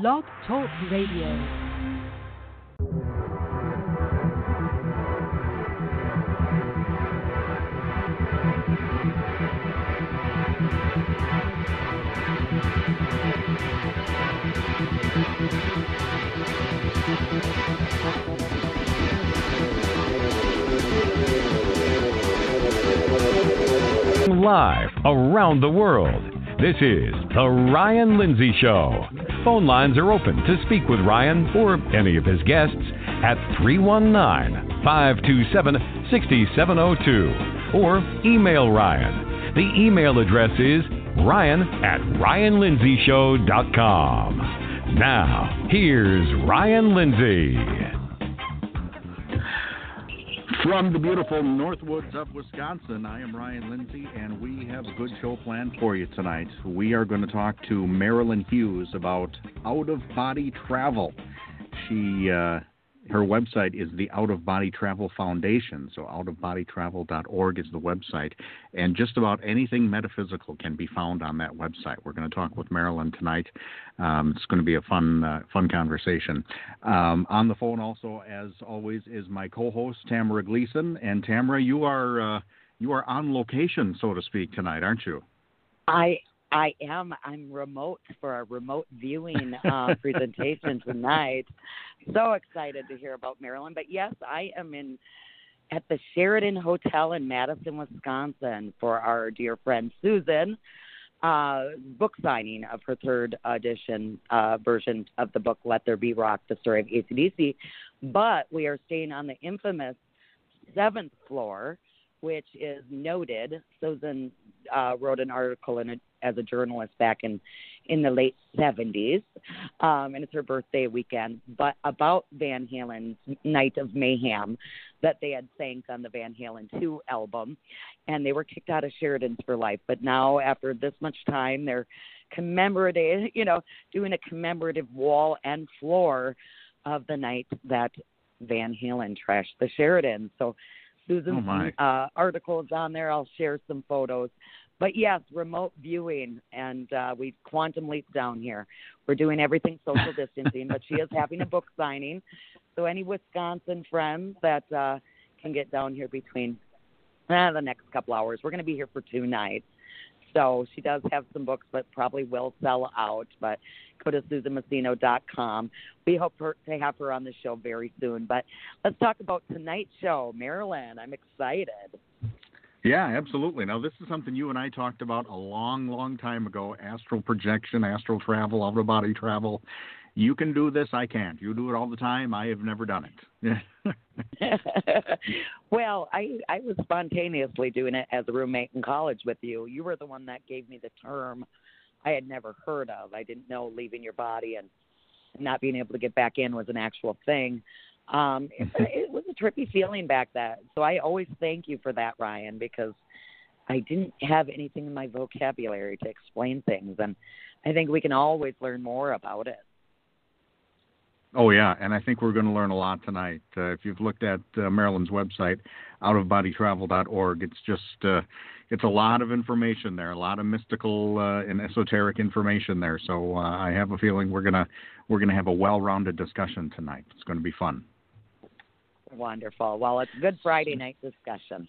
Blog Talk Radio. Live around the world. This is The Ryan Lindsay Show. Phone lines are open to speak with Ryan or any of his guests at 319 527 6702 or email Ryan. The email address is ryan at ryanlindsayshow.com. Now, here's Ryan Lindsay. From the beautiful Northwoods of Wisconsin, I am Ryan Lindsay, and we have a good show planned for you tonight. We are going to talk to Marilynn Hughes about out of body travel. She uh, her website is the Out of Body Travel Foundation. So outofbodytravel.org is the website, and just about anything metaphysical can be found on that website. We're going to talk with Marilynn tonight. Um, it's going to be a fun uh, fun conversation. Um, on the phone also, as always, is my co-host Tamara Gleason, and Tamara, you are uh, you are on location, so to speak, tonight, aren't you? I I am. I'm remote for a remote viewing uh, presentation tonight. So excited to hear about Marilynn. But yes, I am in at the Sheraton Hotel in Madison, Wisconsin, for our dear friend Susan uh, book signing of her third edition uh, version of the book "Let There Be Rock: The Story of AC/DC." But we are staying on the infamous seventh floor, which is noted. Susan uh, wrote an article in a as a journalist back in in the late 70s, um, and it's her birthday weekend. But about Van Halen's Night of Mayhem that they had sang on the Van Halen 2 album, and they were kicked out of Sheraton's for life. But now, after this much time, they're commemorative, you know, doing a commemorative wall and floor of the night that Van Halen trashed the Sheridan. So Susan's oh uh, article is on there. I'll share some photos but yes, remote viewing, and uh, we quantum leap down here. We're doing everything social distancing, but she is having a book signing. So any Wisconsin friends that uh, can get down here between uh, the next couple hours, we're going to be here for two nights. So she does have some books, but probably will sell out. But go to SusanMasino.com. We hope her, to have her on the show very soon. But let's talk about tonight's show, Marilynn. I'm excited. Yeah, absolutely. Now, this is something you and I talked about a long, long time ago astral projection, astral travel, out of body travel. You can do this, I can't. You do it all the time. I have never done it. well, I I was spontaneously doing it as a roommate in college with you. You were the one that gave me the term I had never heard of. I didn't know leaving your body and not being able to get back in was an actual thing. Um, it, it was a trippy feeling back then. So I always thank you for that, Ryan, because I didn't have anything in my vocabulary to explain things, and I think we can always learn more about it. Oh yeah, and I think we're going to learn a lot tonight. Uh, if you've looked at uh, Marilynn's website, outofbodytravel.org, it's just uh, it's a lot of information there, a lot of mystical uh, and esoteric information there. So uh, I have a feeling we're gonna we're gonna have a well-rounded discussion tonight. It's going to be fun. Wonderful. Well, it's good Friday night discussion.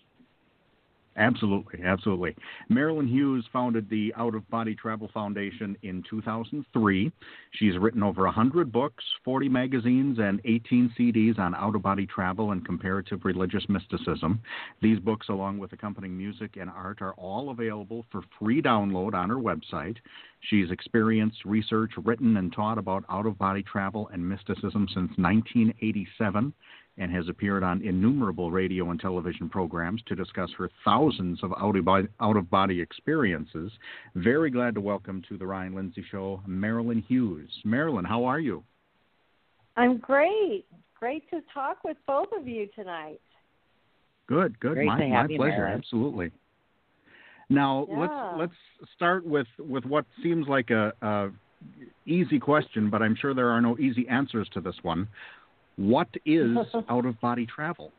Absolutely, absolutely. Marilynn Hughes founded the Out of Body Travel Foundation in 2003. She's written over 100 books, 40 magazines, and 18 CDs on out of body travel and comparative religious mysticism. These books, along with accompanying music and art, are all available for free download on her website. She's experienced, researched, written, and taught about out of body travel and mysticism since 1987 and has appeared on innumerable radio and television programs to discuss her thousands of out of body experiences. Very glad to welcome to the Ryan Lindsay Show Marilynn Hughes. Marilynn, how are you? I'm great. Great to talk with both of you tonight. Good, good. Great my, to have my you, pleasure. Marilynn. Absolutely. Now Yeah. let's let's start with, with what seems like a, a easy question, but I'm sure there are no easy answers to this one. What is out of body travel?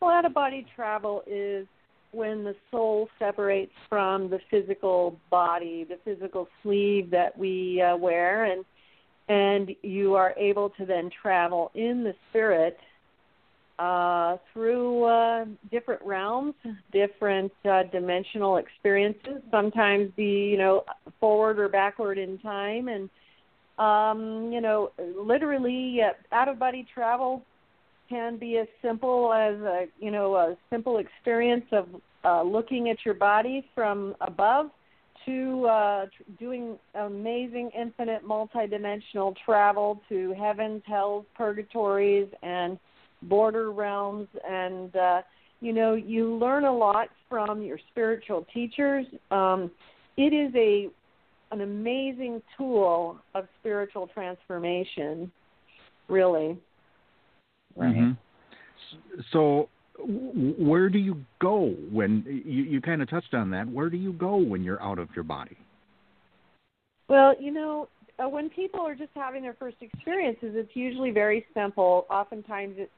Well, out of body travel is when the soul separates from the physical body, the physical sleeve that we uh, wear, and and you are able to then travel in the spirit uh, through uh, different realms, different uh, dimensional experiences. Sometimes be you know forward or backward in time, and um, you know literally uh, out of body travel can be as simple as a you know a simple experience of uh, looking at your body from above to uh, doing amazing infinite multidimensional travel to heavens, hells, purgatories, and border realms. And uh, you know you learn a lot from your spiritual teachers. Um, it is a an amazing tool of spiritual transformation, really. Right. Mm-hmm. So, where do you go when you, you kind of touched on that? Where do you go when you're out of your body? Well, you know, uh, when people are just having their first experiences, it's usually very simple. Oftentimes, it's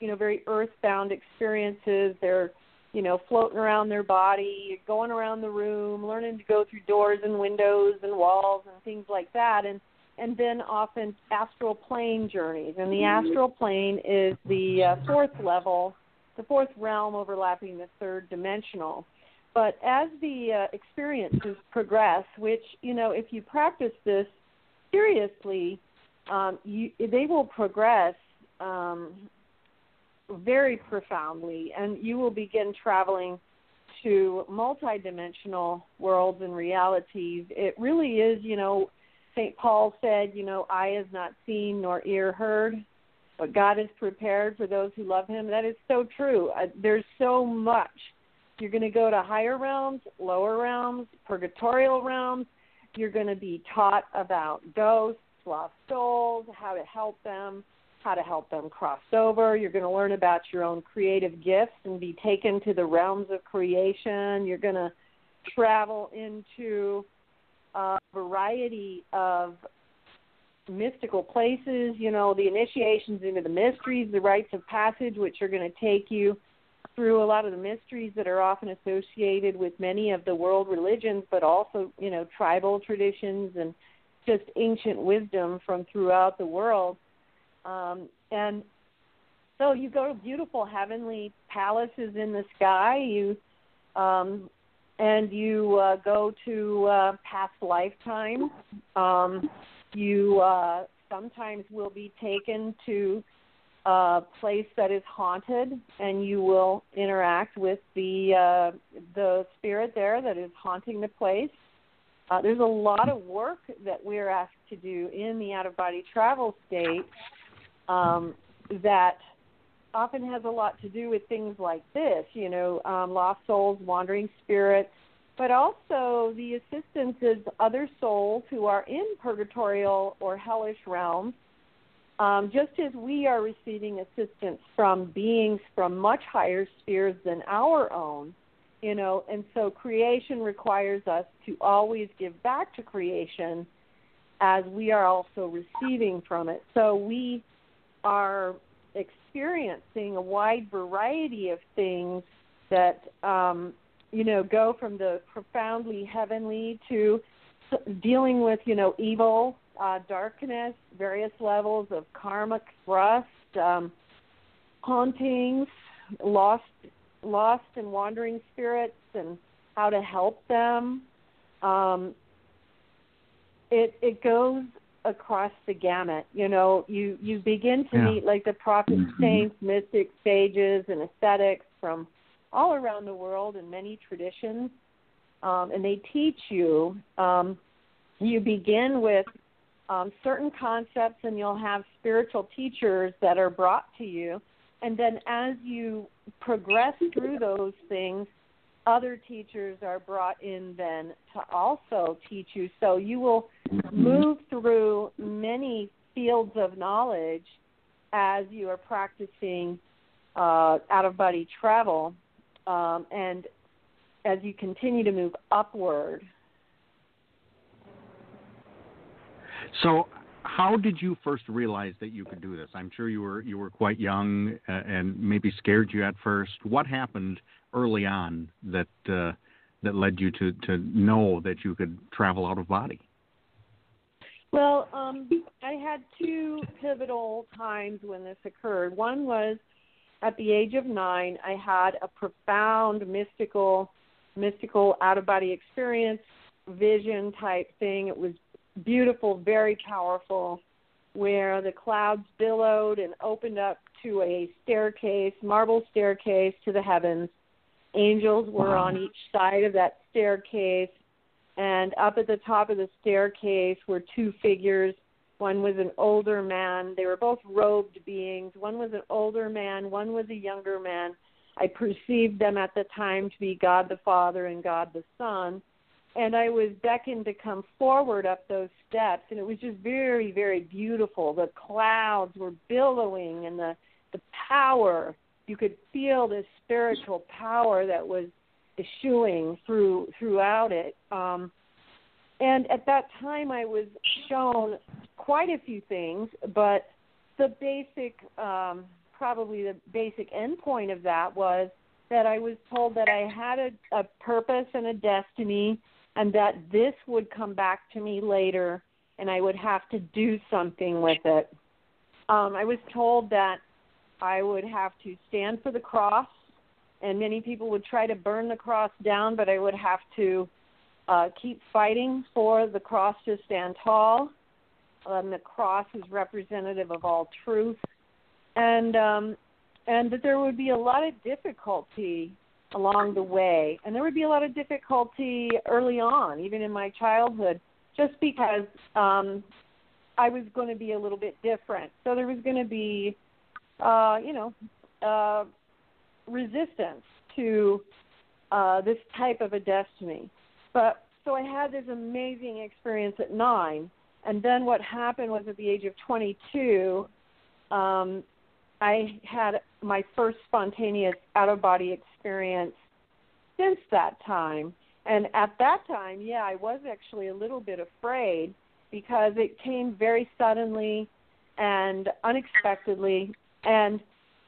you know very earthbound experiences. They're you know floating around their body, going around the room, learning to go through doors and windows and walls and things like that. And and then often astral plane journeys. And the astral plane is the uh, fourth level, the fourth realm overlapping the third dimensional. But as the uh, experiences progress, which, you know, if you practice this seriously, um, you, they will progress um, very profoundly, and you will begin traveling to multidimensional worlds and realities. It really is, you know, St. Paul said, you know, eye has not seen nor ear heard, but God has prepared for those who love him. That is so true. Uh, there's so much. You're going to go to higher realms, lower realms, purgatorial realms. You're going to be taught about ghosts, lost souls, how to help them, how to help them cross over. You're going to learn about your own creative gifts and be taken to the realms of creation. You're going to travel into a variety of mystical places, you know, the initiations into the mysteries, the rites of passage, which are going to take you through a lot of the mysteries that are often associated with many of the world religions, but also, you know, tribal traditions and just ancient wisdom from throughout the world. Um, and so you go to beautiful heavenly palaces in the sky. You um, and you uh, go to uh, past lifetimes. Um, you uh, sometimes will be taken to a place that is haunted, and you will interact with the uh, the spirit there that is haunting the place. Uh, there's a lot of work that we're asked to do in the out of body travel state um, that often has a lot to do with things like this, you know, um, lost souls, wandering spirits, but also the assistance of other souls who are in purgatorial or hellish realms, um, just as we are receiving assistance from beings from much higher spheres than our own, you know, and so creation requires us to always give back to creation as we are also receiving from it. So we are experiencing a wide variety of things that um, you know go from the profoundly heavenly to dealing with you know evil, uh, darkness, various levels of karmic thrust, um, hauntings, lost, lost and wandering spirits, and how to help them. Um, it it goes across the gamut. You know, you you begin to yeah. meet like the prophets, mm-hmm. saints, mystics, sages, and ascetics from all around the world in many traditions, um, and they teach you. Um, you begin with um, certain concepts, and you'll have spiritual teachers that are brought to you. And then as you progress through those things, other teachers are brought in then to also teach you. So you will move through many fields of knowledge as you are practicing uh, out of body travel. Um, and as you continue to move upward. So, how did you first realize that you could do this? I'm sure you were you were quite young uh, and maybe scared you at first. What happened early on that uh, that led you to to know that you could travel out of body? Well, um, I had two pivotal times when this occurred. One was at the age of nine. I had a profound mystical, mystical out of body experience, vision type thing. It was beautiful, very powerful, where the clouds billowed and opened up to a staircase, marble staircase to the heavens. Angels were wow. on each side of that staircase and up at the top of the staircase were two figures. One was an older man. They were both robed beings. One was an older man, one was a younger man. I perceived them at the time to be God the Father and God the Son. And I was beckoned to come forward up those steps, and it was just very, very beautiful. The clouds were billowing, and the the power you could feel the spiritual power that was eschewing through throughout it. Um, and at that time, I was shown quite a few things, but the basic, um, probably the basic endpoint of that was that I was told that I had a, a purpose and a destiny, and that this would come back to me later, and I would have to do something with it. Um, I was told that I would have to stand for the cross and many people would try to burn the cross down, but I would have to uh, keep fighting for the cross to stand tall. Um, the cross is representative of all truth, and um, and that there would be a lot of difficulty along the way, and there would be a lot of difficulty early on, even in my childhood, just because um, I was going to be a little bit different. So there was going to be, uh, you know, uh, resistance to uh, this type of a destiny. But so I had this amazing experience at nine, and then what happened was at the age of 22, um, I had my first spontaneous out of body experience since that time. And at that time, yeah, I was actually a little bit afraid because it came very suddenly and unexpectedly. And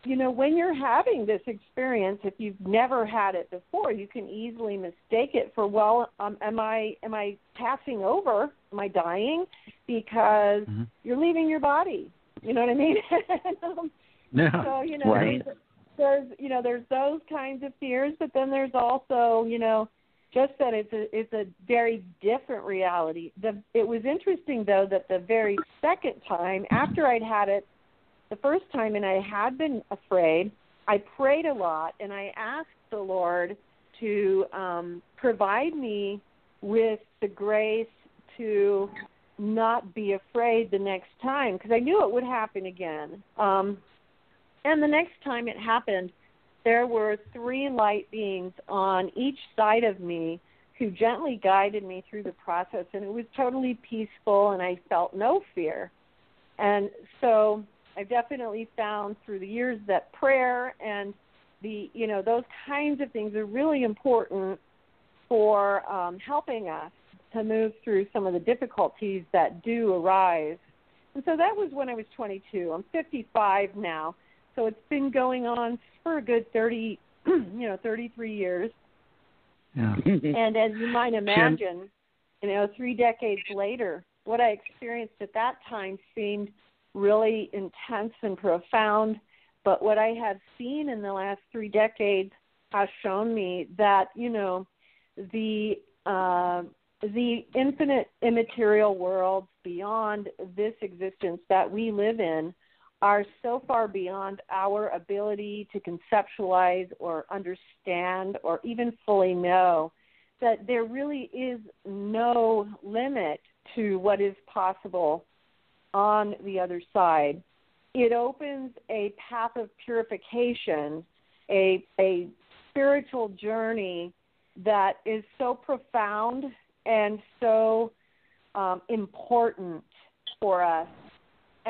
you know, when you're having this experience, if you've never had it before, you can easily mistake it for, well, um, am I am I passing over? Am I dying? Because mm-hmm. you're leaving your body. You know what I mean? um, yeah. So you know, right. There's, you know there's those kinds of fears, but then there's also you know just that it's a it's a very different reality. The it was interesting though that the very second time after I'd had it the first time and I had been afraid, I prayed a lot and I asked the Lord to um, provide me with the grace to not be afraid the next time because I knew it would happen again. Um, and the next time it happened, there were three light beings on each side of me who gently guided me through the process, and it was totally peaceful, and I felt no fear. And so I've definitely found through the years that prayer and the you know those kinds of things are really important for um, helping us to move through some of the difficulties that do arise. And so that was when I was 22. I'm 55 now, so it's been going on for a good 30, you know, 33 years. Yeah. and as you might imagine, you know, three decades later, what I experienced at that time seemed really intense and profound. But what I have seen in the last three decades has shown me that you know the uh, the infinite immaterial worlds beyond this existence that we live in are so far beyond our ability to conceptualize or understand or even fully know that there really is no limit to what is possible on the other side. It opens a path of purification, a, a spiritual journey that is so profound and so um, important for us.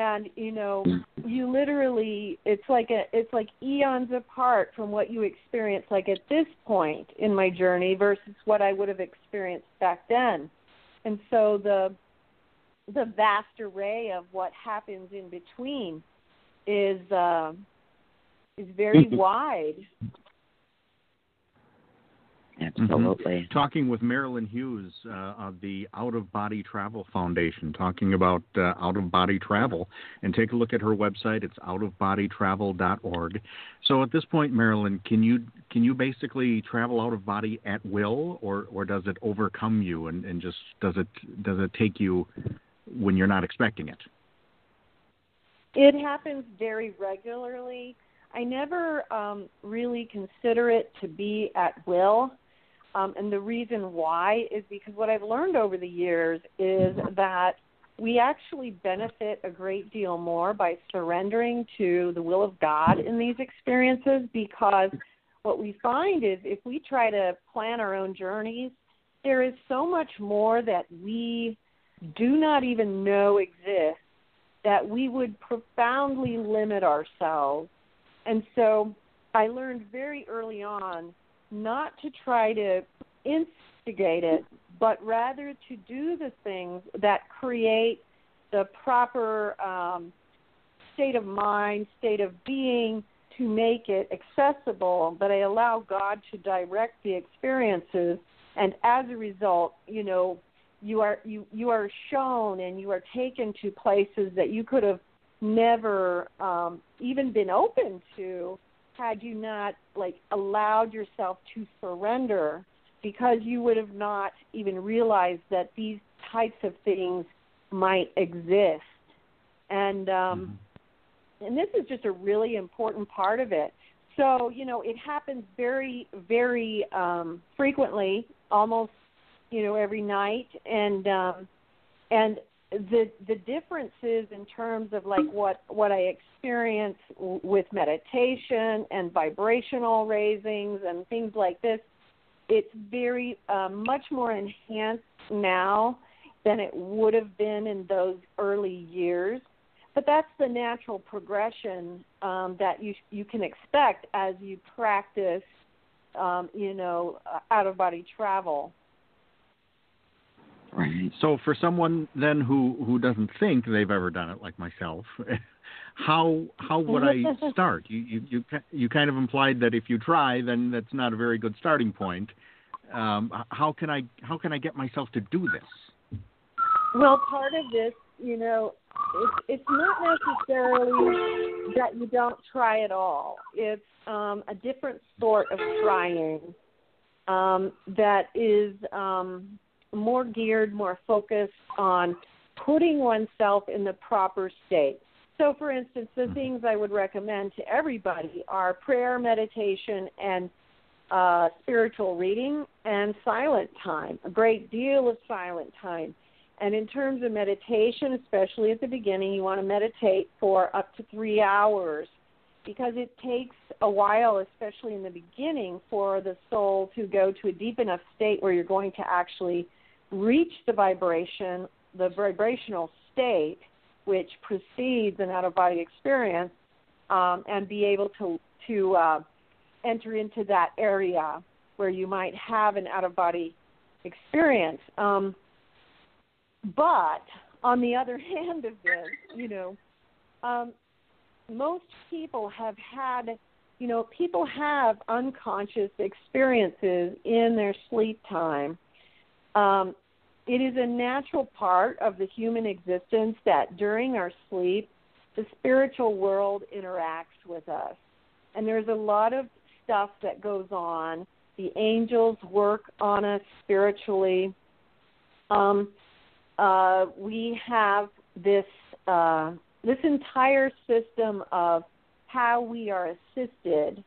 And you know, you literally it's like a it's like eons apart from what you experience like at this point in my journey versus what I would have experienced back then. And so the the vast array of what happens in between is uh, is very wide. Absolutely. Mm-hmm. Talking with Marilynn Hughes uh, of the Out of Body Travel Foundation, talking about uh, out of body travel, and take a look at her website. It's outofbodytravel.org. So at this point, Marilynn, can you can you basically travel out of body at will, or or does it overcome you and, and just does it does it take you when you're not expecting it? It happens very regularly. I never um, really consider it to be at will. Um, and the reason why is because what I've learned over the years is that we actually benefit a great deal more by surrendering to the will of God in these experiences because what we find is if we try to plan our own journeys, there is so much more that we do not even know exists that we would profoundly limit ourselves. And so I learned very early on not to try to instigate it, but rather to do the things that create the proper um, state of mind, state of being to make it accessible, but I allow God to direct the experiences. And as a result, you know, you are you you are shown and you are taken to places that you could have never um, even been open to had you not like allowed yourself to surrender because you would have not even realized that these types of things might exist. And um mm-hmm. and this is just a really important part of it. So you know it happens very very um frequently almost you know every night. And um and the the differences in terms of like what what I experience with meditation and vibrational raisings and things like this, it's very uh, much more enhanced now than it would have been in those early years. But that's the natural progression um, that you you can expect as you practice, um, you know, out of body travel. Right. So for someone then who who doesn't think they've ever done it like myself, how how would I start? You you you you kind of implied that if you try, then that's not a very good starting point. Um, how can I how can I get myself to do this? Well, part of this, you know, it's it's not necessarily that you don't try at all. It's um, a different sort of trying um, that is um, more geared, more focused on putting oneself in the proper state. So, for instance, the mm-hmm. things I would recommend to everybody are prayer, meditation, and uh, spiritual reading and silent time, a great deal of silent time. And in terms of meditation, especially at the beginning, you want to meditate for up to three hours because it takes a while, especially in the beginning, for the soul to go to a deep enough state where you're going to actually reach the vibration, the vibrational state, which precedes an out of body experience, um, and be able to to uh, enter into that area where you might have an out of body experience. Um, but on the other hand of this, you know, um, most people have had, you know, people have unconscious experiences in their sleep time. Um, it is a natural part of the human existence that during our sleep, the spiritual world interacts with us. And there's a lot of stuff that goes on. The angels work on us spiritually. Um, uh, we have this uh, this entire system of how we are assisted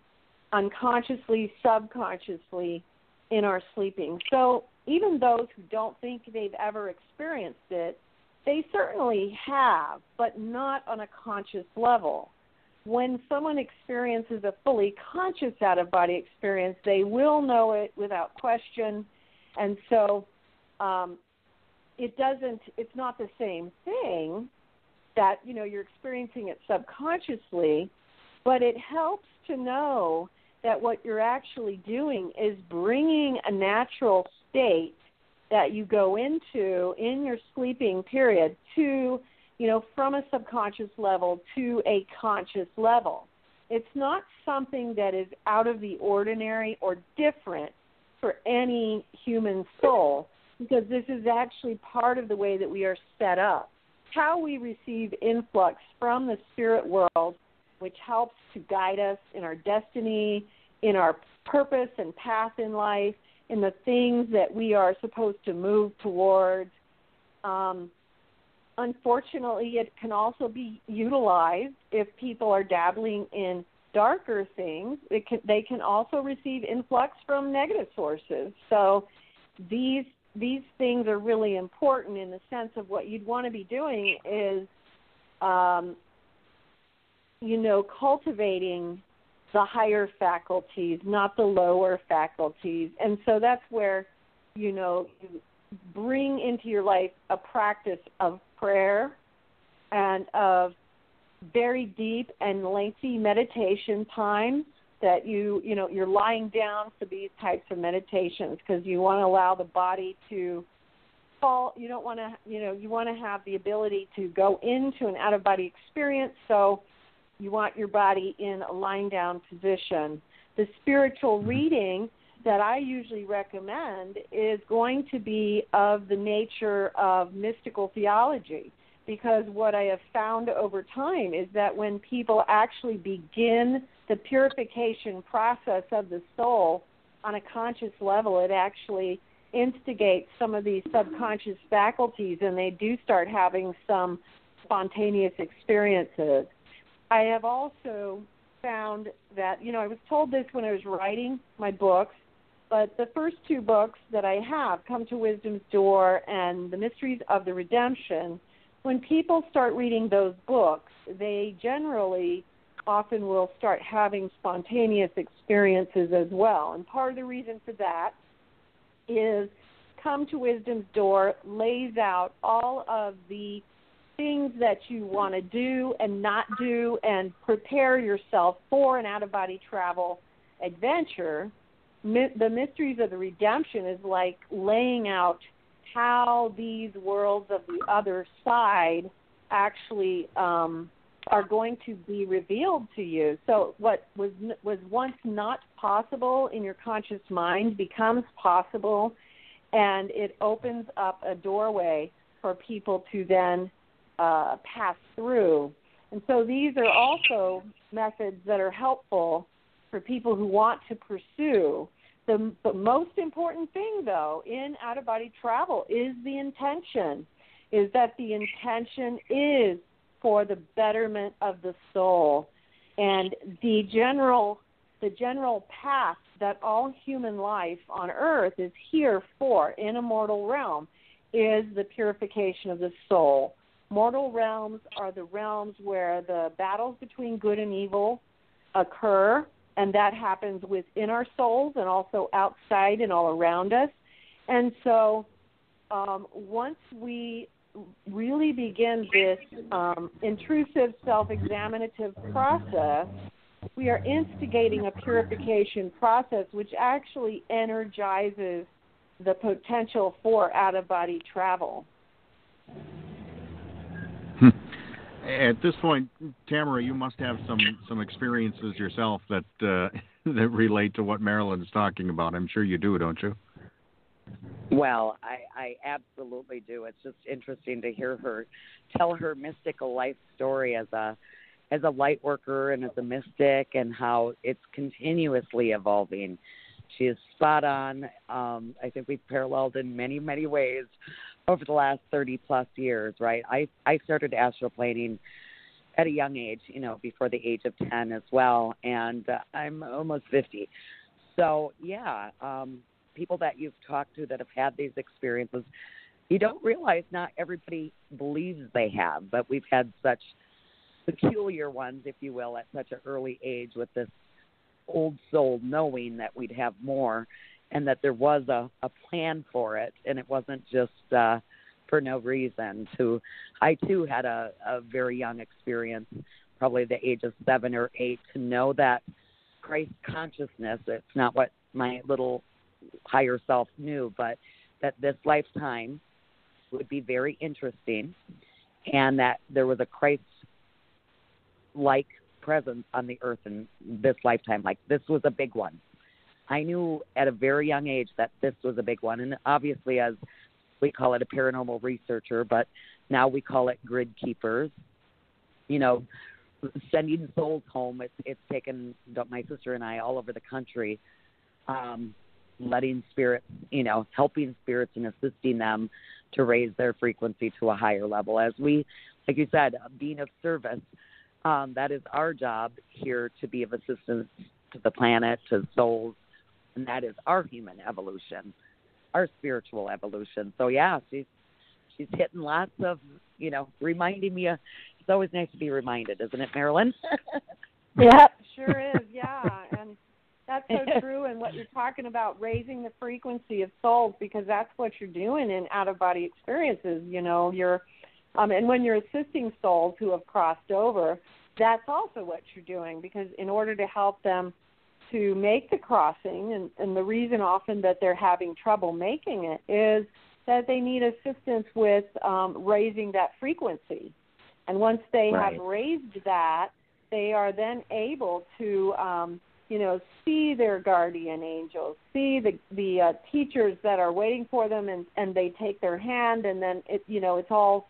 unconsciously, subconsciously in our sleeping. So even those who don't think they've ever experienced it, they certainly have, but not on a conscious level. When someone experiences a fully conscious out of body experience, they will know it without question. And so um, it doesn't, it's not the same thing that, you know, you're experiencing it subconsciously, but it helps to know that what you're actually doing is bringing a natural state that you go into in your sleeping period to, you know, from a subconscious level to a conscious level. It's not something that is out of the ordinary or different for any human soul because this is actually part of the way that we are set up. How we receive influx from the spirit world, which helps to guide us in our destiny, in our purpose and path in life, in the things that we are supposed to move towards. Um, unfortunately, it can also be utilized if people are dabbling in darker things. It can, they can also receive influx from negative sources. So these these things are really important in the sense of what you'd want to be doing is, um, you know, cultivating the higher faculties, not the lower faculties. And so that's where, you know, you bring into your life a practice of prayer and of very deep and lengthy meditation time that you you know you're lying down for these types of meditations because you want to allow the body to fall you don't want to you know you want to have the ability to go into an out of body experience so you want your body in a lying down position. The spiritual mm-hmm. reading that I usually recommend is going to be of the nature of mystical theology because what I have found over time is that when people actually begin the purification process of the soul on a conscious level, it actually instigates some of these subconscious faculties and they do start having some spontaneous experiences. I have also found that, you know, I was told this when I was writing my books, but the first two books that I have, Come to Wisdom's Door and The Mysteries of the Redemption, when people start reading those books, they generally often will start having spontaneous experiences as well. And part of the reason for that is Come to Wisdom's Door lays out all of the things that you want to do and not do and prepare yourself for an out of body travel adventure the mysteries of the redemption is like laying out how these worlds of the other side actually um, are going to be revealed to you. So what was was once not possible in your conscious mind becomes possible, and it opens up a doorway for people to then uh, pass through. And so these are also methods that are helpful for people who want to pursue. The, the most important thing, though, in out of body travel is the intention, is that the intention is for the betterment of the soul. And the general the general path that all human life on earth is here for in a mortal realm is the purification of the soul Mortal realms are the realms where the battles between good and evil occur, and that happens within our souls and also outside and all around us. And so, um, once we really begin this um, intrusive self examinative process, we are instigating a purification process which actually energizes the potential for out of body travel. At this point, Tamara, you must have some some experiences yourself that uh, that relate to what Marilynn is talking about. I'm sure you do, don't you? Well, I, I absolutely do. It's just interesting to hear her tell her mystical life story as a as a light worker and as a mystic, and how it's continuously evolving. She is spot on. Um, I think we've paralleled in many, many ways over the last 30 plus years, right? I I started astroplaning at a young age, you know, before the age of 10 as well, and uh, I'm almost 50. So, yeah, um people that you've talked to that have had these experiences, you don't realize not everybody believes they have, but we've had such peculiar ones, if you will, at such an early age with this old soul knowing that we'd have more and that there was a, a plan for it and it wasn't just uh for no reason to i too had a, a very young experience probably the age of seven or eight to know that christ consciousness it's not what my little higher self knew but that this lifetime would be very interesting and that there was a Christ like presence on the earth in this lifetime. Like this was a big one. I knew at a very young age that this was a big one. And obviously, as we call it a paranormal researcher, but now we call it grid keepers, you know, sending souls home. It's, it's taken my sister and I all over the country, um, letting spirits, you know, helping spirits and assisting them to raise their frequency to a higher level. As we, like you said, being of service, um, that is our job here to be of assistance to the planet, to souls, and that is our human evolution, our spiritual evolution. So yeah, she's she's hitting lots of, you know, reminding me. Of, it's always nice to be reminded, isn't it, Marilynn? yeah, sure is. Yeah, and that's so true. And what you're talking about, raising the frequency of souls, because that's what you're doing in out of body experiences. You know, you're, um, and when you're assisting souls who have crossed over, that's also what you're doing because in order to help them to make the crossing, and, and the reason often that they're having trouble making it is that they need assistance with um, raising that frequency. And once they right. have raised that, they are then able to um, you know, see their guardian angels, see the the uh, teachers that are waiting for them, and and they take their hand, and then it, you know, it's all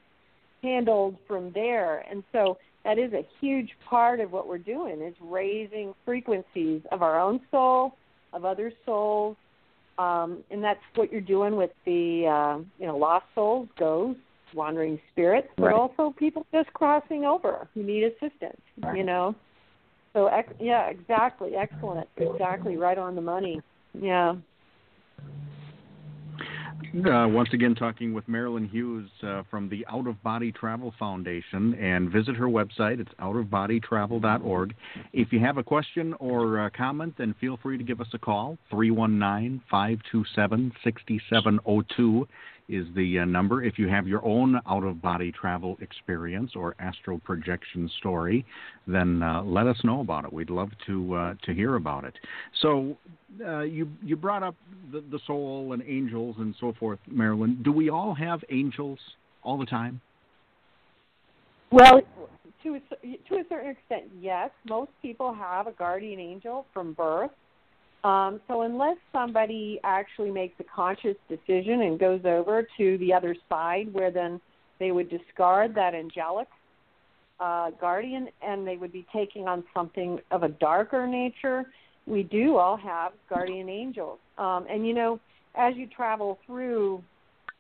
handled from there. And so that is a huge part of what we're doing is raising frequencies of our own soul, of other souls, um, and that's what you're doing with the uh, you know lost souls, ghosts, wandering spirits, but right. also people just crossing over who need assistance. Right. You know. So ex- yeah, exactly. Excellent. Exactly. Right on the money. Yeah. Uh, once again, talking with Marilynn Hughes uh, from the Out of Body Travel Foundation, and visit her website. It's outofbodytravel.org. If you have a question or a comment, then feel free to give us a call 319 527 6702 is the uh, number. If you have your own out of body travel experience or astral projection story, then uh, let us know about it. We'd love to uh, to hear about it. So uh, you you brought up the, the soul and angels and so forth, Marilynn. Do we all have angels all the time? Well, to a, to a certain extent, yes. Most people have a guardian angel from birth. Um, so unless somebody actually makes a conscious decision and goes over to the other side, where then they would discard that angelic uh, guardian and they would be taking on something of a darker nature, we do all have guardian angels. Um, and you know, as you travel through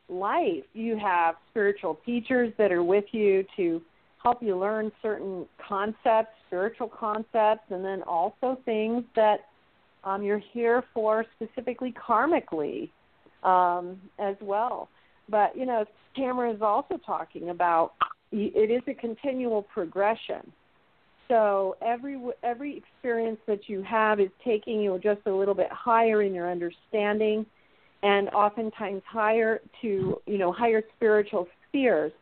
life, you have spiritual teachers that are with you to help you learn certain concepts, spiritual concepts, and then also things that um, you're here for specifically karmically um, as well. But you know, Tamara is also talking about it is a continual progression. So every every experience that you have is taking you just a little bit higher in your understanding, and oftentimes higher to you know higher spiritual spheres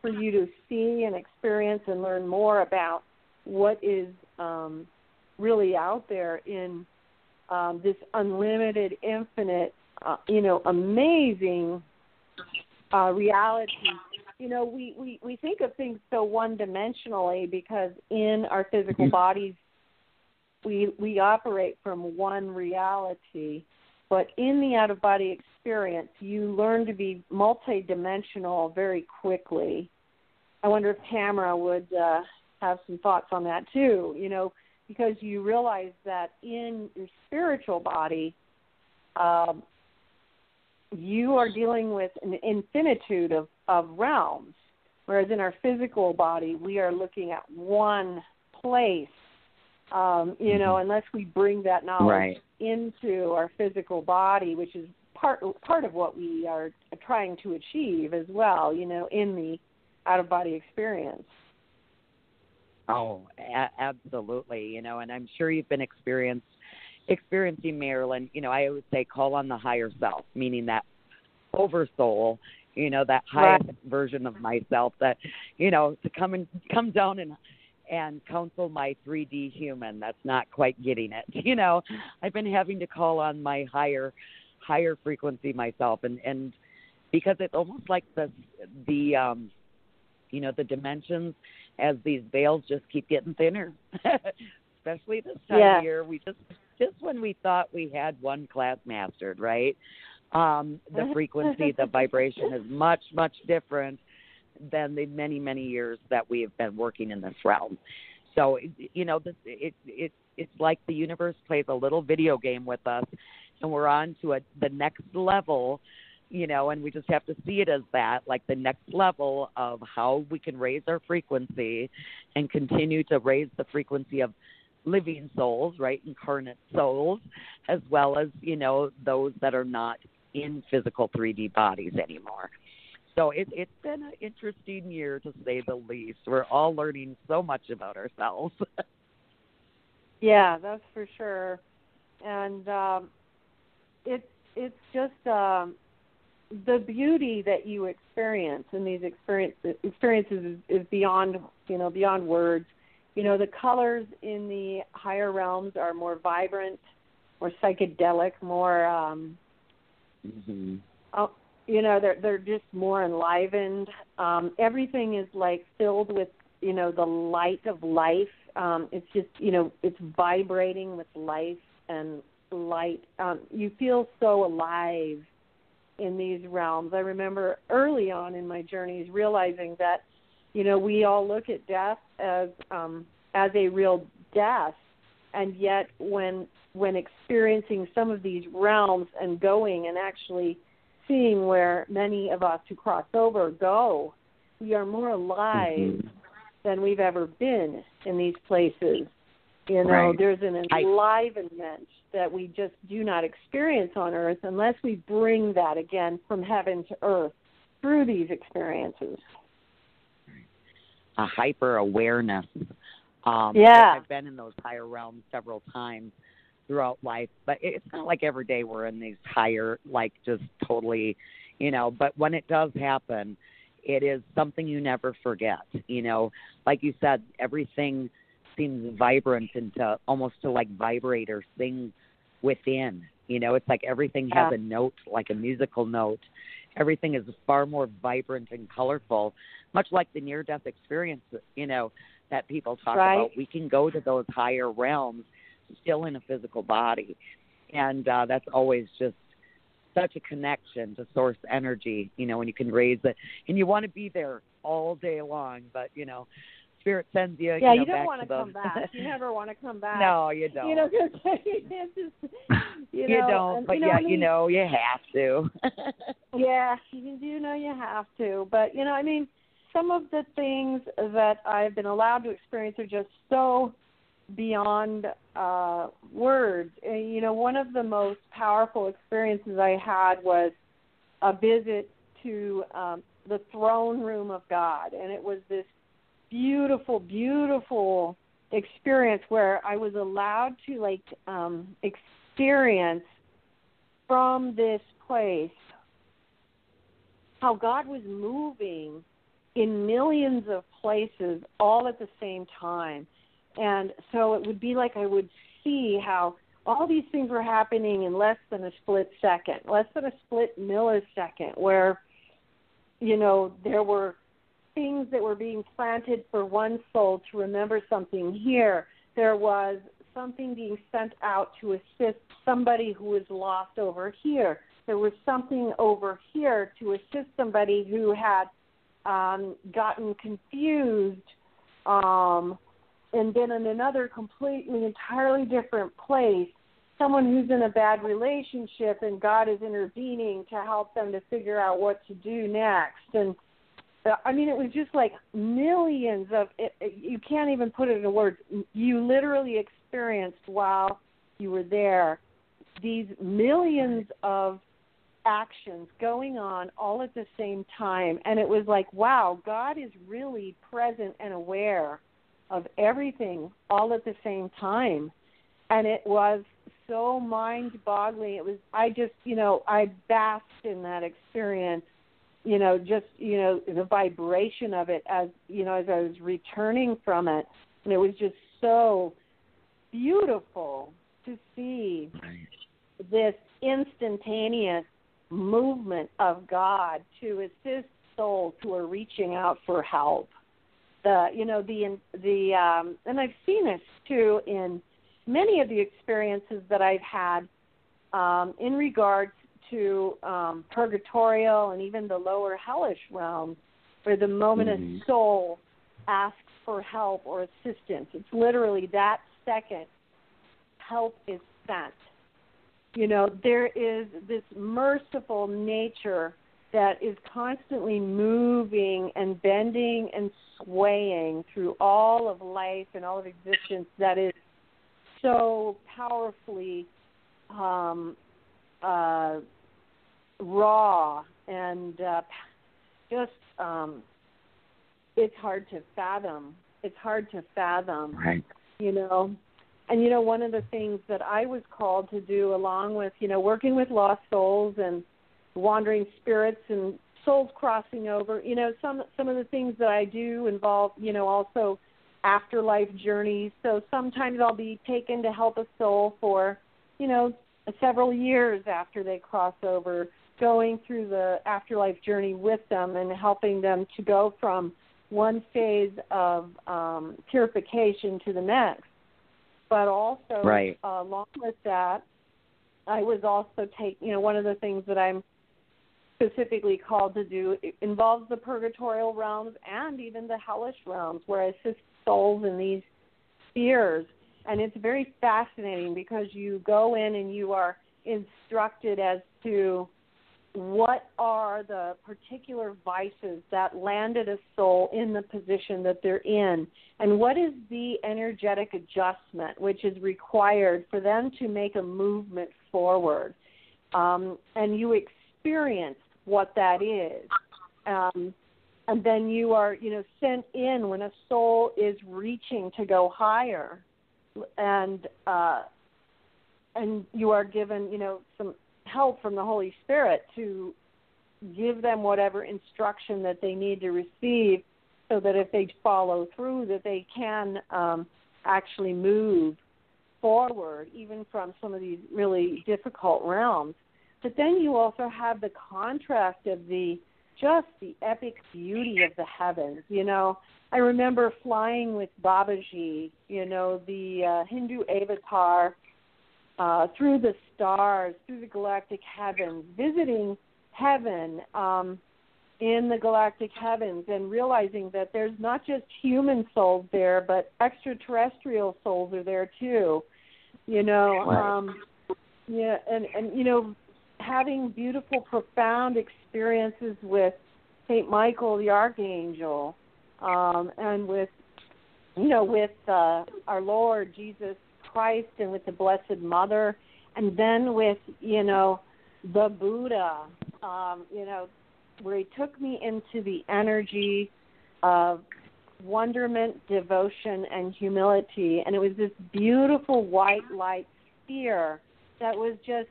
for you to see and experience and learn more about what is um, really out there in um, this unlimited, infinite, uh, you know, amazing uh, reality. You know, we, we, we think of things so one dimensionally because in our physical mm-hmm. bodies, we, we operate from one reality. But in the out of body experience, you learn to be multidimensional very quickly. I wonder if Tamara would uh, have some thoughts on that too. You know, because you realize that in your spiritual body, um, you are dealing with an infinitude of, of realms, whereas in our physical body, we are looking at one place. Um, you know, mm-hmm. unless we bring that knowledge right. into our physical body, which is part part of what we are trying to achieve as well. You know, in the out of body experience. Oh, a- absolutely. You know, and I'm sure you've been experienced experiencing Marilynn. You know, I always say call on the higher self, meaning that oversoul. You know, that highest right. version of myself that, you know, to come and come down and and counsel my 3D human that's not quite getting it. You know, I've been having to call on my higher higher frequency myself, and and because it's almost like the the um, you know the dimensions as these veils just keep getting thinner. Especially this time yeah. of year, we just just when we thought we had one class mastered, right? Um, the frequency, the vibration is much much different than the many many years that we have been working in this realm. So you know, this it it it's like the universe plays a little video game with us, and we're on to a the next level you know, and we just have to see it as that, like the next level of how we can raise our frequency and continue to raise the frequency of living souls, right, incarnate souls, as well as, you know, those that are not in physical 3D bodies anymore. So it, it's been an interesting year to say the least. We're all learning so much about ourselves. yeah, that's for sure. And um, it's it's just um, the beauty that you experience in these experience, experiences is, is beyond you know beyond words. You know the colors in the higher realms are more vibrant, more psychedelic, more um, mm-hmm. uh, you know they're they're just more enlivened. Um, everything is like filled with you know the light of life. Um, it's just you know it's vibrating with life and light. Um, you feel so alive in these realms. I remember early on in my journeys realizing that, you know, we all look at death as um, as a real death, and yet when when experiencing some of these realms and going and actually seeing where many of us who cross over go, we are more alive mm-hmm. than we've ever been in these places. You know, right. there's an enlivenment that we just do not experience on earth unless we bring that again from heaven to earth through these experiences. A hyper awareness. Um, yeah. I've been in those higher realms several times throughout life, but it's not like every day we're in these higher, like just totally, you know, but when it does happen, it is something you never forget. You know, like you said, everything seems vibrant and to almost to like vibrate or sing within. You know, it's like everything yeah. has a note, like a musical note. Everything is far more vibrant and colorful, much like the near death experience, you know, that people talk right. about. We can go to those higher realms still in a physical body. And uh, that's always just such a connection to source energy, you know, when you can raise it. And you want to be there all day long, but, you know, spirit sends you. Yeah, you, know, you don't want to come back. You never want to come back. No, you don't. You know, it's just, you, you don't, and, but you know, yeah, I mean, you know, you have to. yeah, you do know you have to, but you know, I mean, some of the things that I've been allowed to experience are just so beyond uh words. And, you know, one of the most powerful experiences I had was a visit to um the throne room of God, and it was this beautiful, beautiful experience where I was allowed to like um experience from this place how God was moving in millions of places all at the same time. And so it would be like I would see how all these things were happening in less than a split second, less than a split millisecond, where, you know, there were things that were being planted for one soul to remember something here. There was something being sent out to assist somebody who was lost over here. There was something over here to assist somebody who had um, gotten confused um, and been in another completely, entirely different place. Someone who's in a bad relationship and God is intervening to help them to figure out what to do next. And I mean, it was just like millions of. It, it, you can't even put it into words. You literally experienced while you were there these millions of actions going on all at the same time, and it was like, wow, God is really present and aware of everything all at the same time, and it was so mind-boggling. It was. I just, you know, I basked in that experience you know, just you know the vibration of it as you know as I was returning from it, and it was just so beautiful to see this instantaneous movement of God to assist souls who are reaching out for help. The you know the the um, and I've seen this too in many of the experiences that I've had um, in regards to um, purgatorial and even the lower hellish realms, where the moment mm-hmm. a soul asks for help or assistance, it's literally that second help is sent. You know, there is this merciful nature that is constantly moving and bending and swaying through all of life and all of existence that is so powerfully um, uh, raw and uh, just um, it's hard to fathom. It's hard to fathom. Right. You know, and you know one of the things that I was called to do, along with you know working with lost souls and wandering spirits and souls crossing over. You know, some some of the things that I do involve you know also afterlife journeys. So sometimes I'll be taken to help a soul for you know several years after they cross over, going through the afterlife journey with them and helping them to go from one phase of um, purification to the next. But also, right. uh, along with that, I was also take you know one of the things that I'm specifically called to do involves the purgatorial realms and even the hellish realms, where I assist souls in these spheres and it's very fascinating because you go in and you are instructed as to what are the particular vices that landed a soul in the position that they're in? And what is the energetic adjustment which is required for them to make a movement forward? Um, and you experience what that is. Um, and then you are you know sent in when a soul is reaching to go higher. And uh, and you are given you know some help from the Holy Spirit to give them whatever instruction that they need to receive, so that if they follow through, that they can um, actually move forward, even from some of these really difficult realms. But then you also have the contrast of the just the epic beauty of the heavens. You know, I remember flying with Babaji, you know, the uh, Hindu avatar, uh, through the stars, through the galactic heavens, visiting heaven um, in the galactic heavens, and realizing that there's not just human souls there, but extraterrestrial souls are there too. You know, um, yeah, and and you know, having beautiful, profound experiences with Saint Michael the Archangel, um, and with you know with uh, our Lord Jesus Christ, and with the Blessed Mother, and then with you know the Buddha. Um, you know, where he took me into the energy of wonderment, devotion, and humility, and it was this beautiful white light sphere that was just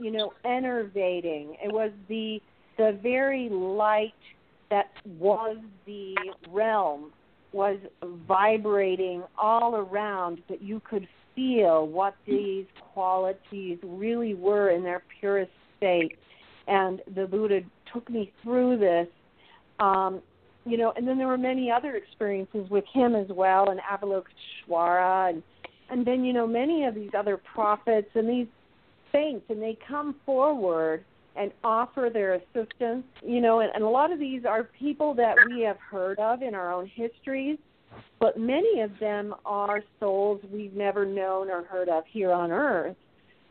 you know, enervating. It was the the very light that was the realm was vibrating all around, but you could feel what these qualities really were in their purest state. And the Buddha took me through this. Um, you know, and then there were many other experiences with him as well, and Avalokiteshvara, and and then you know many of these other prophets and these saints and they come forward and offer their assistance. You know, and, and a lot of these are people that we have heard of in our own histories, but many of them are souls we've never known or heard of here on earth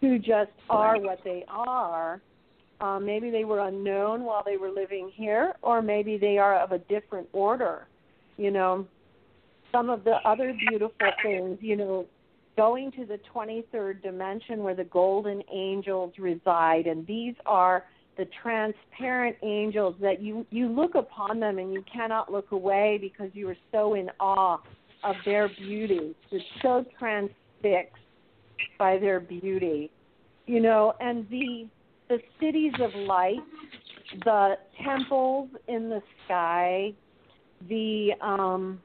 who just are what they are. Um, maybe they were unknown while they were living here, or maybe they are of a different order. You know, some of the other beautiful things, you know, going to the 23rd dimension where the golden angels reside and these are the transparent angels that you you look upon them and you cannot look away because you are so in awe of their beauty. You're so transfixed by their beauty you know and the the cities of light the temples in the sky the um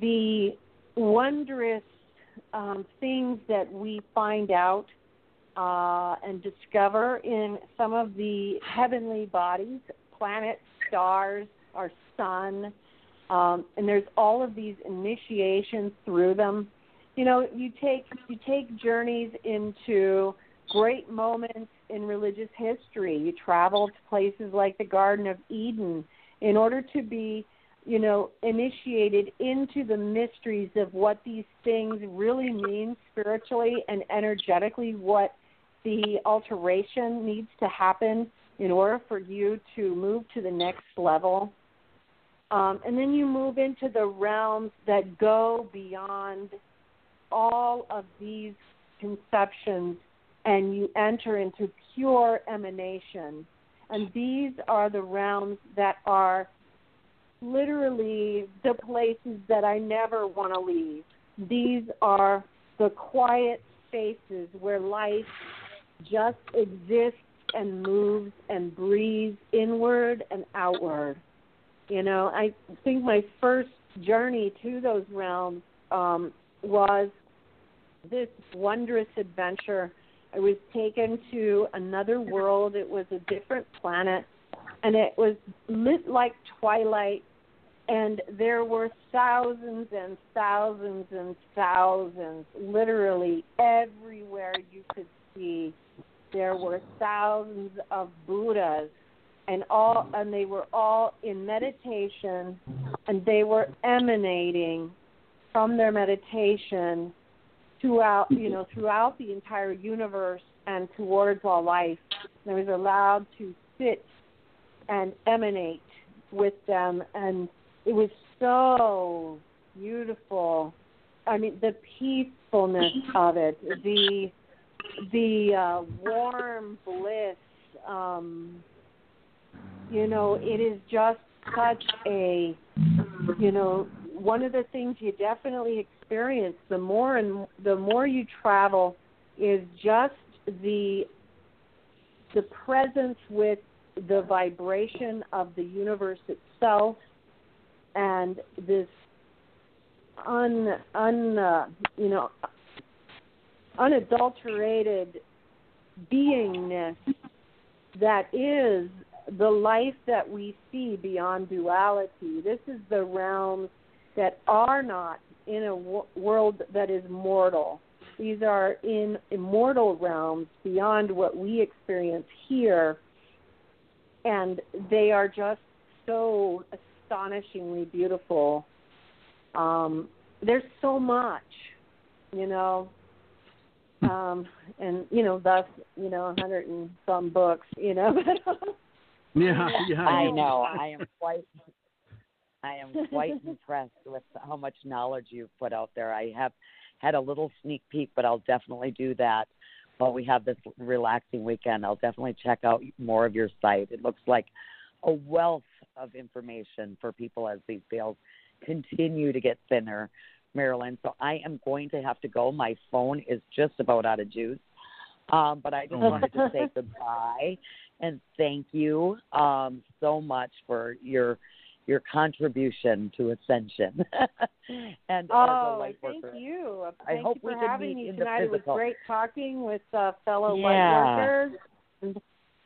the wondrous um, things that we find out uh, and discover in some of the heavenly bodies, planets, stars, our sun, um, and there's all of these initiations through them. You know, you take you take journeys into great moments in religious history. You travel to places like the Garden of Eden in order to be, you know, initiated into the mysteries of what these things really mean spiritually and energetically, what the alteration needs to happen in order for you to move to the next level. Um, and then you move into the realms that go beyond all of these conceptions and you enter into pure emanation. And these are the realms that are literally the places that I never want to leave. These are the quiet spaces where life just exists and moves and breathes inward and outward. You know, I think my first journey to those realms um, was this wondrous adventure. I was taken to another world. It was a different planet, and it was lit like twilight. And there were thousands and thousands and thousands, literally everywhere you could see. There were thousands of Buddhas and all and they were all in meditation and they were emanating from their meditation throughout you know throughout the entire universe and towards all life. And I was allowed to sit and emanate with them and it was so beautiful. I mean the peacefulness of it the the uh warm bliss um you know, it is just such a, you know, one of the things you definitely experience the more and the more you travel is just the the presence with the vibration of the universe itself and this un un uh, you know unadulterated beingness that is the life that we see beyond duality. This is the realms that are not in a world that is mortal. These are in immortal realms beyond what we experience here, and they are just so astonishingly beautiful. Um, there's so much, you know, um, and you know, thus, you know, a hundred and some books, you know. Yeah, yeah. I know. I am quite. I am quite impressed with how much knowledge you've put out there. I have had a little sneak peek, but I'll definitely do that while we have this relaxing weekend. I'll definitely check out more of your site. It looks like a wealth of information for people as these veils continue to get thinner, Marilynn. So I am going to have to go. My phone is just about out of juice. Um, but I just Oh, wanted to say goodbye and thank you um, so much for your your contribution to ascension. and as a oh, light thank worker. you. I hope you we for can having me tonight. It was great talking with uh, fellow Yeah. light workers. And,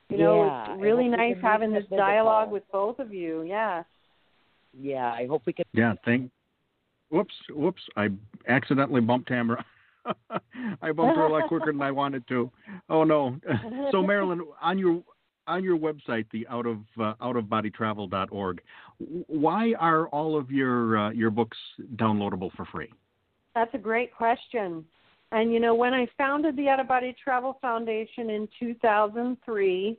you know, Yeah, it's really nice having this dialogue with both of you. Yes. Yeah, I hope we can. Yeah, thank. Whoops, whoops! I accidentally bumped Tamara. I bumped her a lot quicker than I wanted to. Oh no! So Marilynn, on your on your website, the out of uh, outofbodytravel.org, why are all of your uh, your books downloadable for free? That's a great question. And you know, when I founded the Out of Body Travel Foundation in 2003,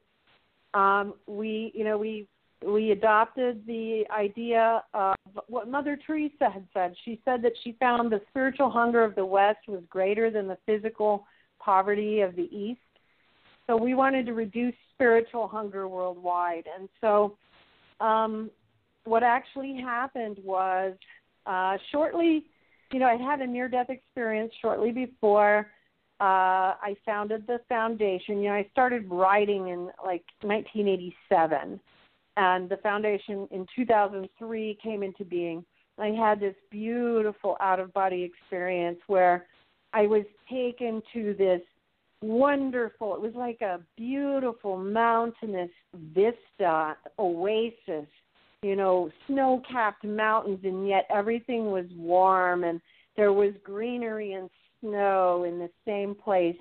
um, we, you know, we we adopted the idea of what Mother Teresa had said. She said that she found the spiritual hunger of the West was greater than the physical poverty of the East. So we wanted to reduce spiritual hunger worldwide. And so, um, what actually happened was uh, shortly you know, I had a near death experience shortly before uh, I founded the foundation. You know, I started writing in like 1987, and the foundation in 2003 came into being. I had this beautiful out of body experience where I was taken to this wonderful. It was like a beautiful mountainous vista, oasis, you know, snow capped mountains, and yet everything was warm and there was greenery and snow in the same place.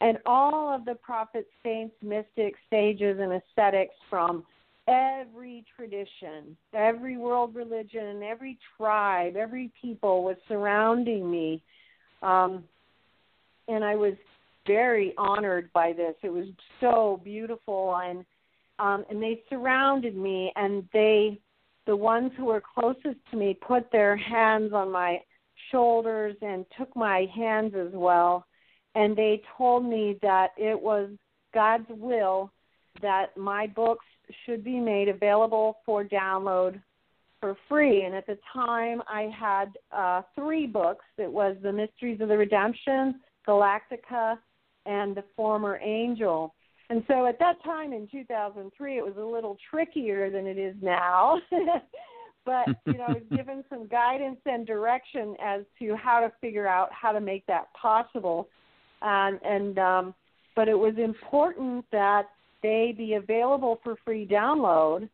And all of the prophets, saints, mystics, sages, and ascetics from every tradition, every world religion, every tribe, every people was surrounding me. Um, and I was very honored by this. It was so beautiful and um and they surrounded me and they the ones who were closest to me put their hands on my shoulders and took my hands as well and they told me that it was God's will that my books should be made available for download for free. And at the time, I had uh, three books. It was The Mysteries of the Redemption, Galactica, and The Former Angel. And so at that time in 2003, it was a little trickier than it is now. but you know, I was given some guidance and direction as to how to figure out how to make that possible. And and um, but it was important that they be available for free download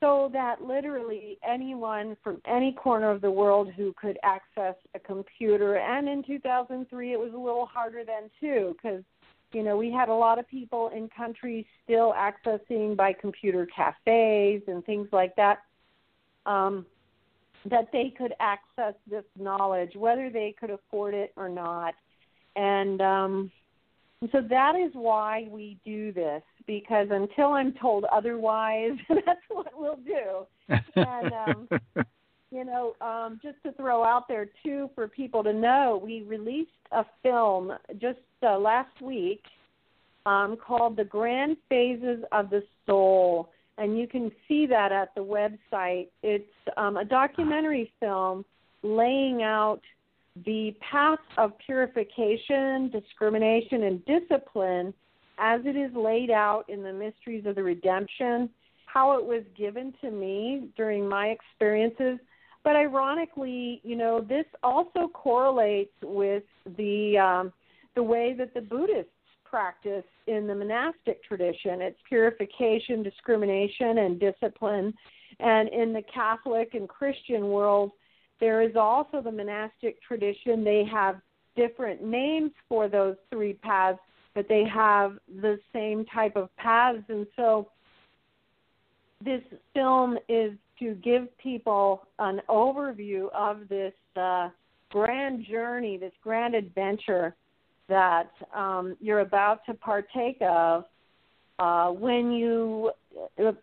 so that literally anyone from any corner of the world who could access a computer. And in 2003 it was a little harder then too because you know we had a lot of people in countries still accessing by computer cafes and things like that um, that they could access this knowledge whether they could afford it or not. And um, so that is why we do this because until I'm told otherwise, that's what we'll do. And um, you know, um, just to throw out there too for people to know, we released a film just uh, last week um, called "The Grand Phases of the Soul," and you can see that at the website. It's um, a documentary film laying out the path of purification, discrimination, and discipline as it is laid out in the mysteries of the redemption, how it was given to me during my experiences. But ironically, you know, this also correlates with the um, the way that the Buddhists practice in the monastic tradition. It's purification, discrimination, and discipline. And in the Catholic and Christian world, there is also the monastic tradition. They have different names for those three paths, but they have the same type of paths. And so this film is to give people an overview of this uh, grand journey, this grand adventure that um, you're about to partake of uh, when you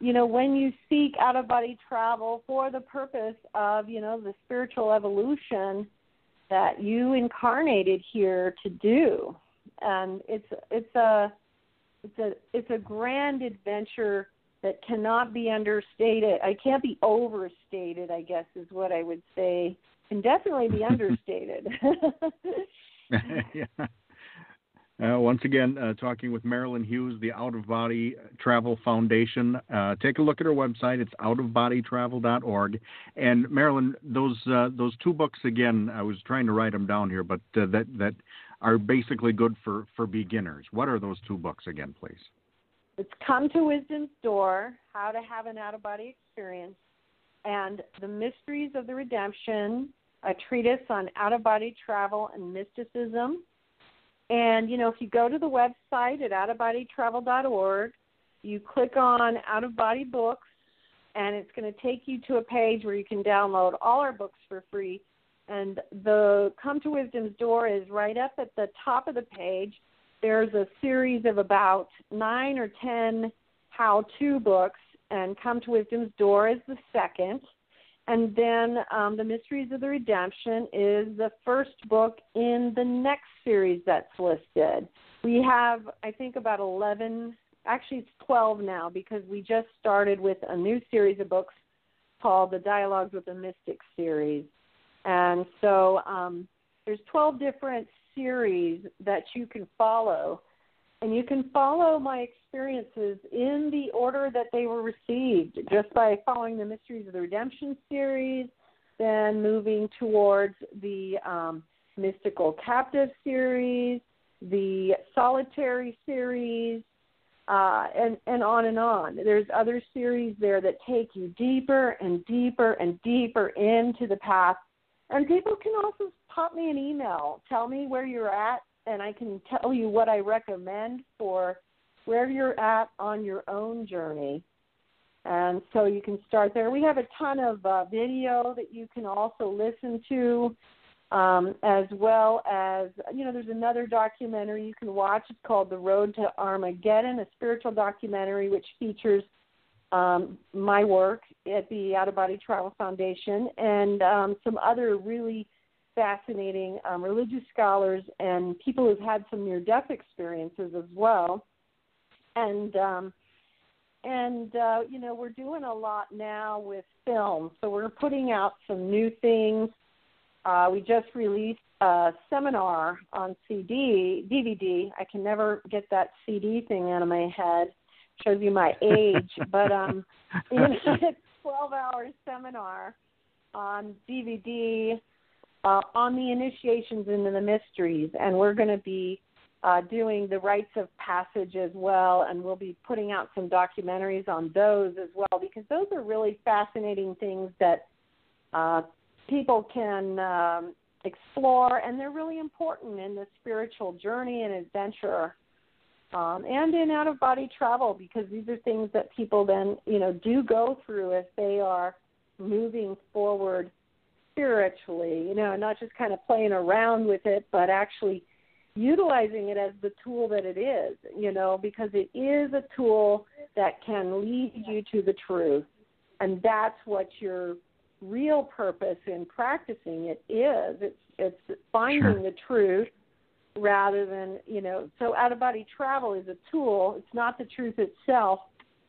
you know when you seek out of body travel for the purpose of you know the spiritual evolution that you incarnated here to do and it's it's a it's a it's a grand adventure that cannot be understated i can't be overstated i guess is what i would say can definitely be understated yeah uh, once again, uh, talking with Marilynn Hughes, the Out of Body Travel Foundation. Uh, take a look at her website. It's outofbodytravel.org. And Marilynn, those uh, those two books again. I was trying to write them down here, but uh, that that are basically good for for beginners. What are those two books again, please? It's Come to Wisdom's Door: How to Have an Out of Body Experience, and The Mysteries of the Redemption: A Treatise on Out of Body Travel and Mysticism and, you know, if you go to the website at outofbodytravel.org, you click on Out of Body Books, and it's going to take you to a page where you can download all our books for free. And the Come to Wisdom's Door is right up at the top of the page. There's a series of about nine or ten how to books, and Come to Wisdom's Door is the second. And then um, The Mysteries of the Redemption is the first book in the next series that's listed. We have, I think, about 11, actually, it's 12 now because we just started with a new series of books called the Dialogues with the Mystic series. And so um, there's 12 different series that you can follow and you can follow my experiences in the order that they were received, just by following the Mysteries of the Redemption series, then moving towards the um, Mystical Captive series, the solitary series, uh, and and on and on. There's other series there that take you deeper and deeper and deeper into the path. And people can also pop me an email, tell me where you're at, and I can tell you what I recommend for where you're at on your own journey. And so you can start there. We have a ton of uh, video that you can also listen to um, as well as you know there's another documentary you can watch it's called the road to armageddon a spiritual documentary which features um, my work at the out of body travel foundation and um, some other really fascinating um, religious scholars and people who've had some near death experiences as well and um, and uh, you know we're doing a lot now with film so we're putting out some new things uh, we just released a seminar on CD, DVD. I can never get that CD thing out of my head. Shows you my age, but um, it's a 12-hour seminar on DVD uh, on the initiations into the mysteries, and we're going to be uh, doing the rites of passage as well, and we'll be putting out some documentaries on those as well because those are really fascinating things that uh, people can um, explore, and they're really important in the spiritual journey and adventure, um, and in out of body travel because these are things that people then you know do go through as they are moving forward spiritually. You know, not just kind of playing around with it, but actually utilizing it as the tool that it is. You know, because it is a tool that can lead you to the truth, and that's what you're real purpose in practicing it is it's it's finding sure. the truth rather than you know so out of body travel is a tool it's not the truth itself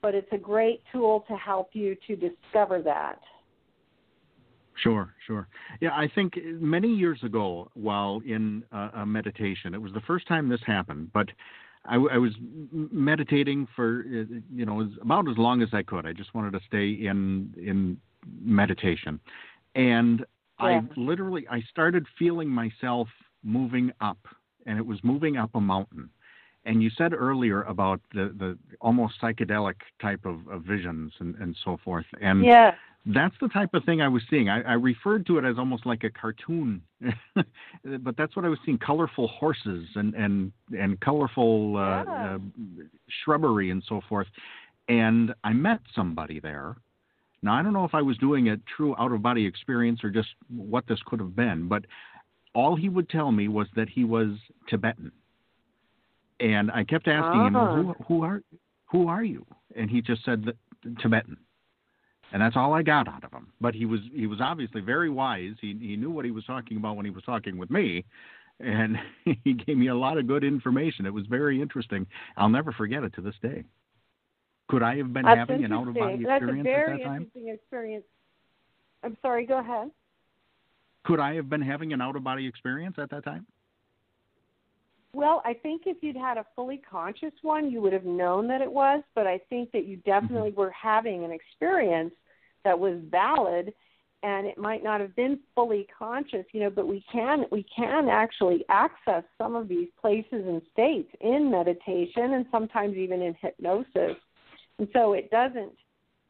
but it's a great tool to help you to discover that Sure, sure. Yeah, I think many years ago, while in uh, a meditation, it was the first time this happened, but I, I was meditating for you know about as long as I could. I just wanted to stay in in meditation. And yeah. I literally I started feeling myself moving up and it was moving up a mountain. And you said earlier about the, the almost psychedelic type of, of visions and, and so forth. And yeah. that's the type of thing I was seeing. I, I referred to it as almost like a cartoon, but that's what I was seeing: colorful horses and and and colorful uh, yeah. uh, shrubbery and so forth. And I met somebody there now, I don't know if I was doing a true out of body experience or just what this could have been, but all he would tell me was that he was Tibetan. And I kept asking him, ah. who, who are who are you? And he just said that, Tibetan. And that's all I got out of him. But he was he was obviously very wise. He he knew what he was talking about when he was talking with me. And he gave me a lot of good information. It was very interesting. I'll never forget it to this day. Could I have been That's having an out of body That's experience a very at that time? interesting experience. I'm sorry, go ahead. Could I have been having an out of body experience at that time? Well, I think if you'd had a fully conscious one, you would have known that it was, but I think that you definitely mm-hmm. were having an experience that was valid and it might not have been fully conscious, you know, but we can we can actually access some of these places and states in meditation and sometimes even in hypnosis. And so it doesn't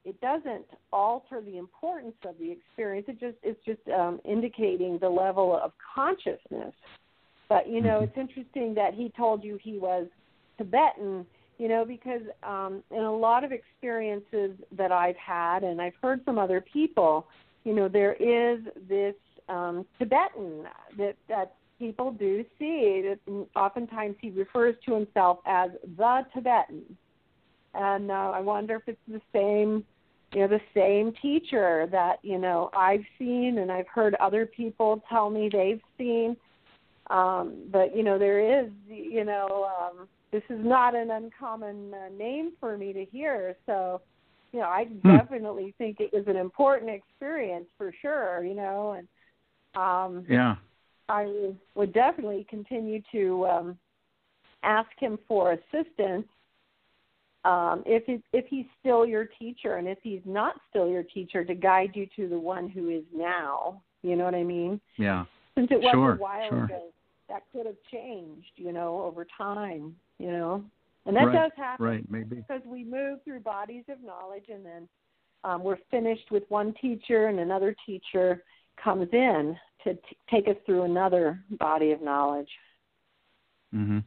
it doesn't alter the importance of the experience. It just it's just um, indicating the level of consciousness. But you know, mm-hmm. it's interesting that he told you he was Tibetan. You know, because um, in a lot of experiences that I've had, and I've heard from other people, you know, there is this um, Tibetan that that people do see. That oftentimes he refers to himself as the Tibetan and uh, I wonder if it's the same, you know, the same teacher that you know I've seen and I've heard other people tell me they've seen. Um, but you know, there is, you know, um, this is not an uncommon uh, name for me to hear. So, you know, I hmm. definitely think it was an important experience for sure. You know, and um, yeah, I would definitely continue to um, ask him for assistance um, if it, if he's still your teacher, and if he's not still your teacher, to guide you to the one who is now. You know what I mean? Yeah. Since it was sure, a while sure. ago. that could have changed, you know, over time, you know. And that right, does happen. Right, maybe. Because we move through bodies of knowledge and then um, we're finished with one teacher and another teacher comes in to t- take us through another body of knowledge. Mm-hmm.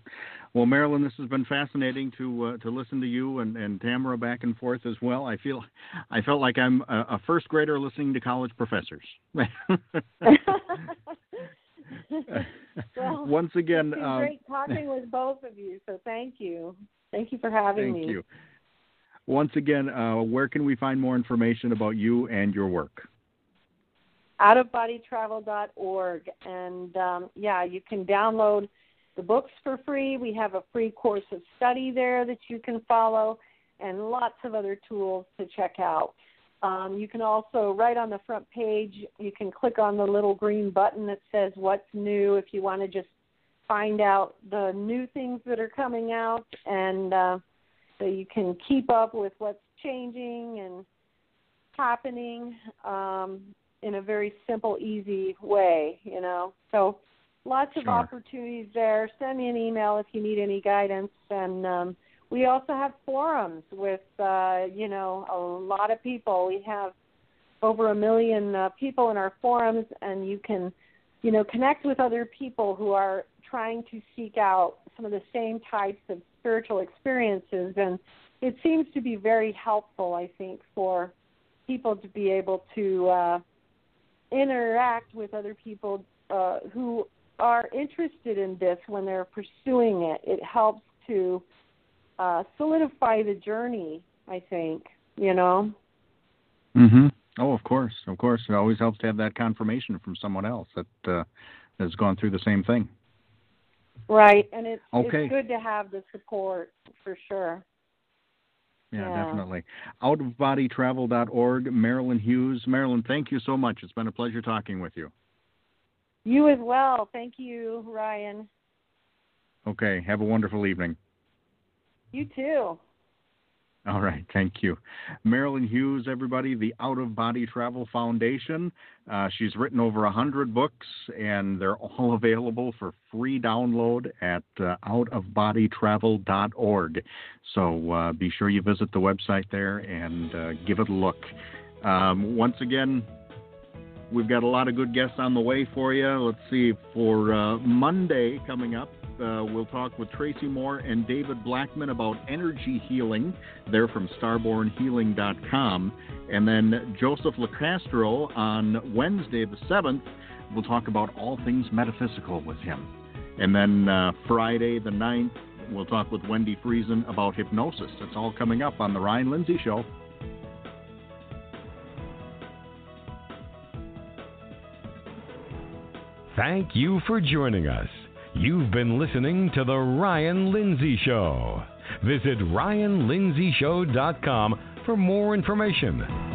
Well, Marilynn, this has been fascinating to uh, to listen to you and, and Tamara back and forth as well. I feel I felt like I'm a, a first grader listening to college professors. well, Once again, it's um, great talking with both of you. So thank you, thank you for having thank me. Thank you. Once again, uh, where can we find more information about you and your work? Outofbodytravel.org, and um, yeah, you can download the books for free. We have a free course of study there that you can follow, and lots of other tools to check out. Um, you can also, right on the front page, you can click on the little green button that says What's New if you want to just find out the new things that are coming out, and uh, so you can keep up with what's changing and happening um, in a very simple, easy way, you know. So lots of Sure. opportunities there. Send me an email if you need any guidance, and um, we also have forums with uh, you know a lot of people. We have over a million uh, people in our forums, and you can you know connect with other people who are trying to seek out some of the same types of spiritual experiences, and it seems to be very helpful. I think for people to be able to uh, interact with other people uh, who are interested in this when they're pursuing it. It helps to uh, solidify the journey. I think you know. Mm-hmm. Oh, of course, of course. It always helps to have that confirmation from someone else that uh, has gone through the same thing. Right, and it's Okay. it's good to have the support for sure. Yeah, Yeah. definitely. Outofbodytravel.org, Marilynn Hughes. Marilynn, thank you so much. It's been a pleasure talking with you. You as well. Thank you, Ryan. Okay, have a wonderful evening. You too. All right, thank you. Marilynn Hughes, everybody, the Out of Body Travel Foundation. Uh, she's written over a 100 books, and they're all available for free download at uh, outofbodytravel.org. So uh, be sure you visit the website there and uh, give it a look. Um, once again, we've got a lot of good guests on the way for you. Let's see, for uh, Monday coming up, uh, we'll talk with Tracy Moore and David Blackman about energy healing. They're from starbornhealing.com. And then Joseph LaCastro on Wednesday the 7th, we'll talk about all things metaphysical with him. And then uh, Friday the 9th, we'll talk with Wendy Friesen about hypnosis. It's all coming up on The Ryan Lindsay Show. Thank you for joining us. You've been listening to The Ryan Lindsay Show. Visit RyanLindsayShow.com for more information.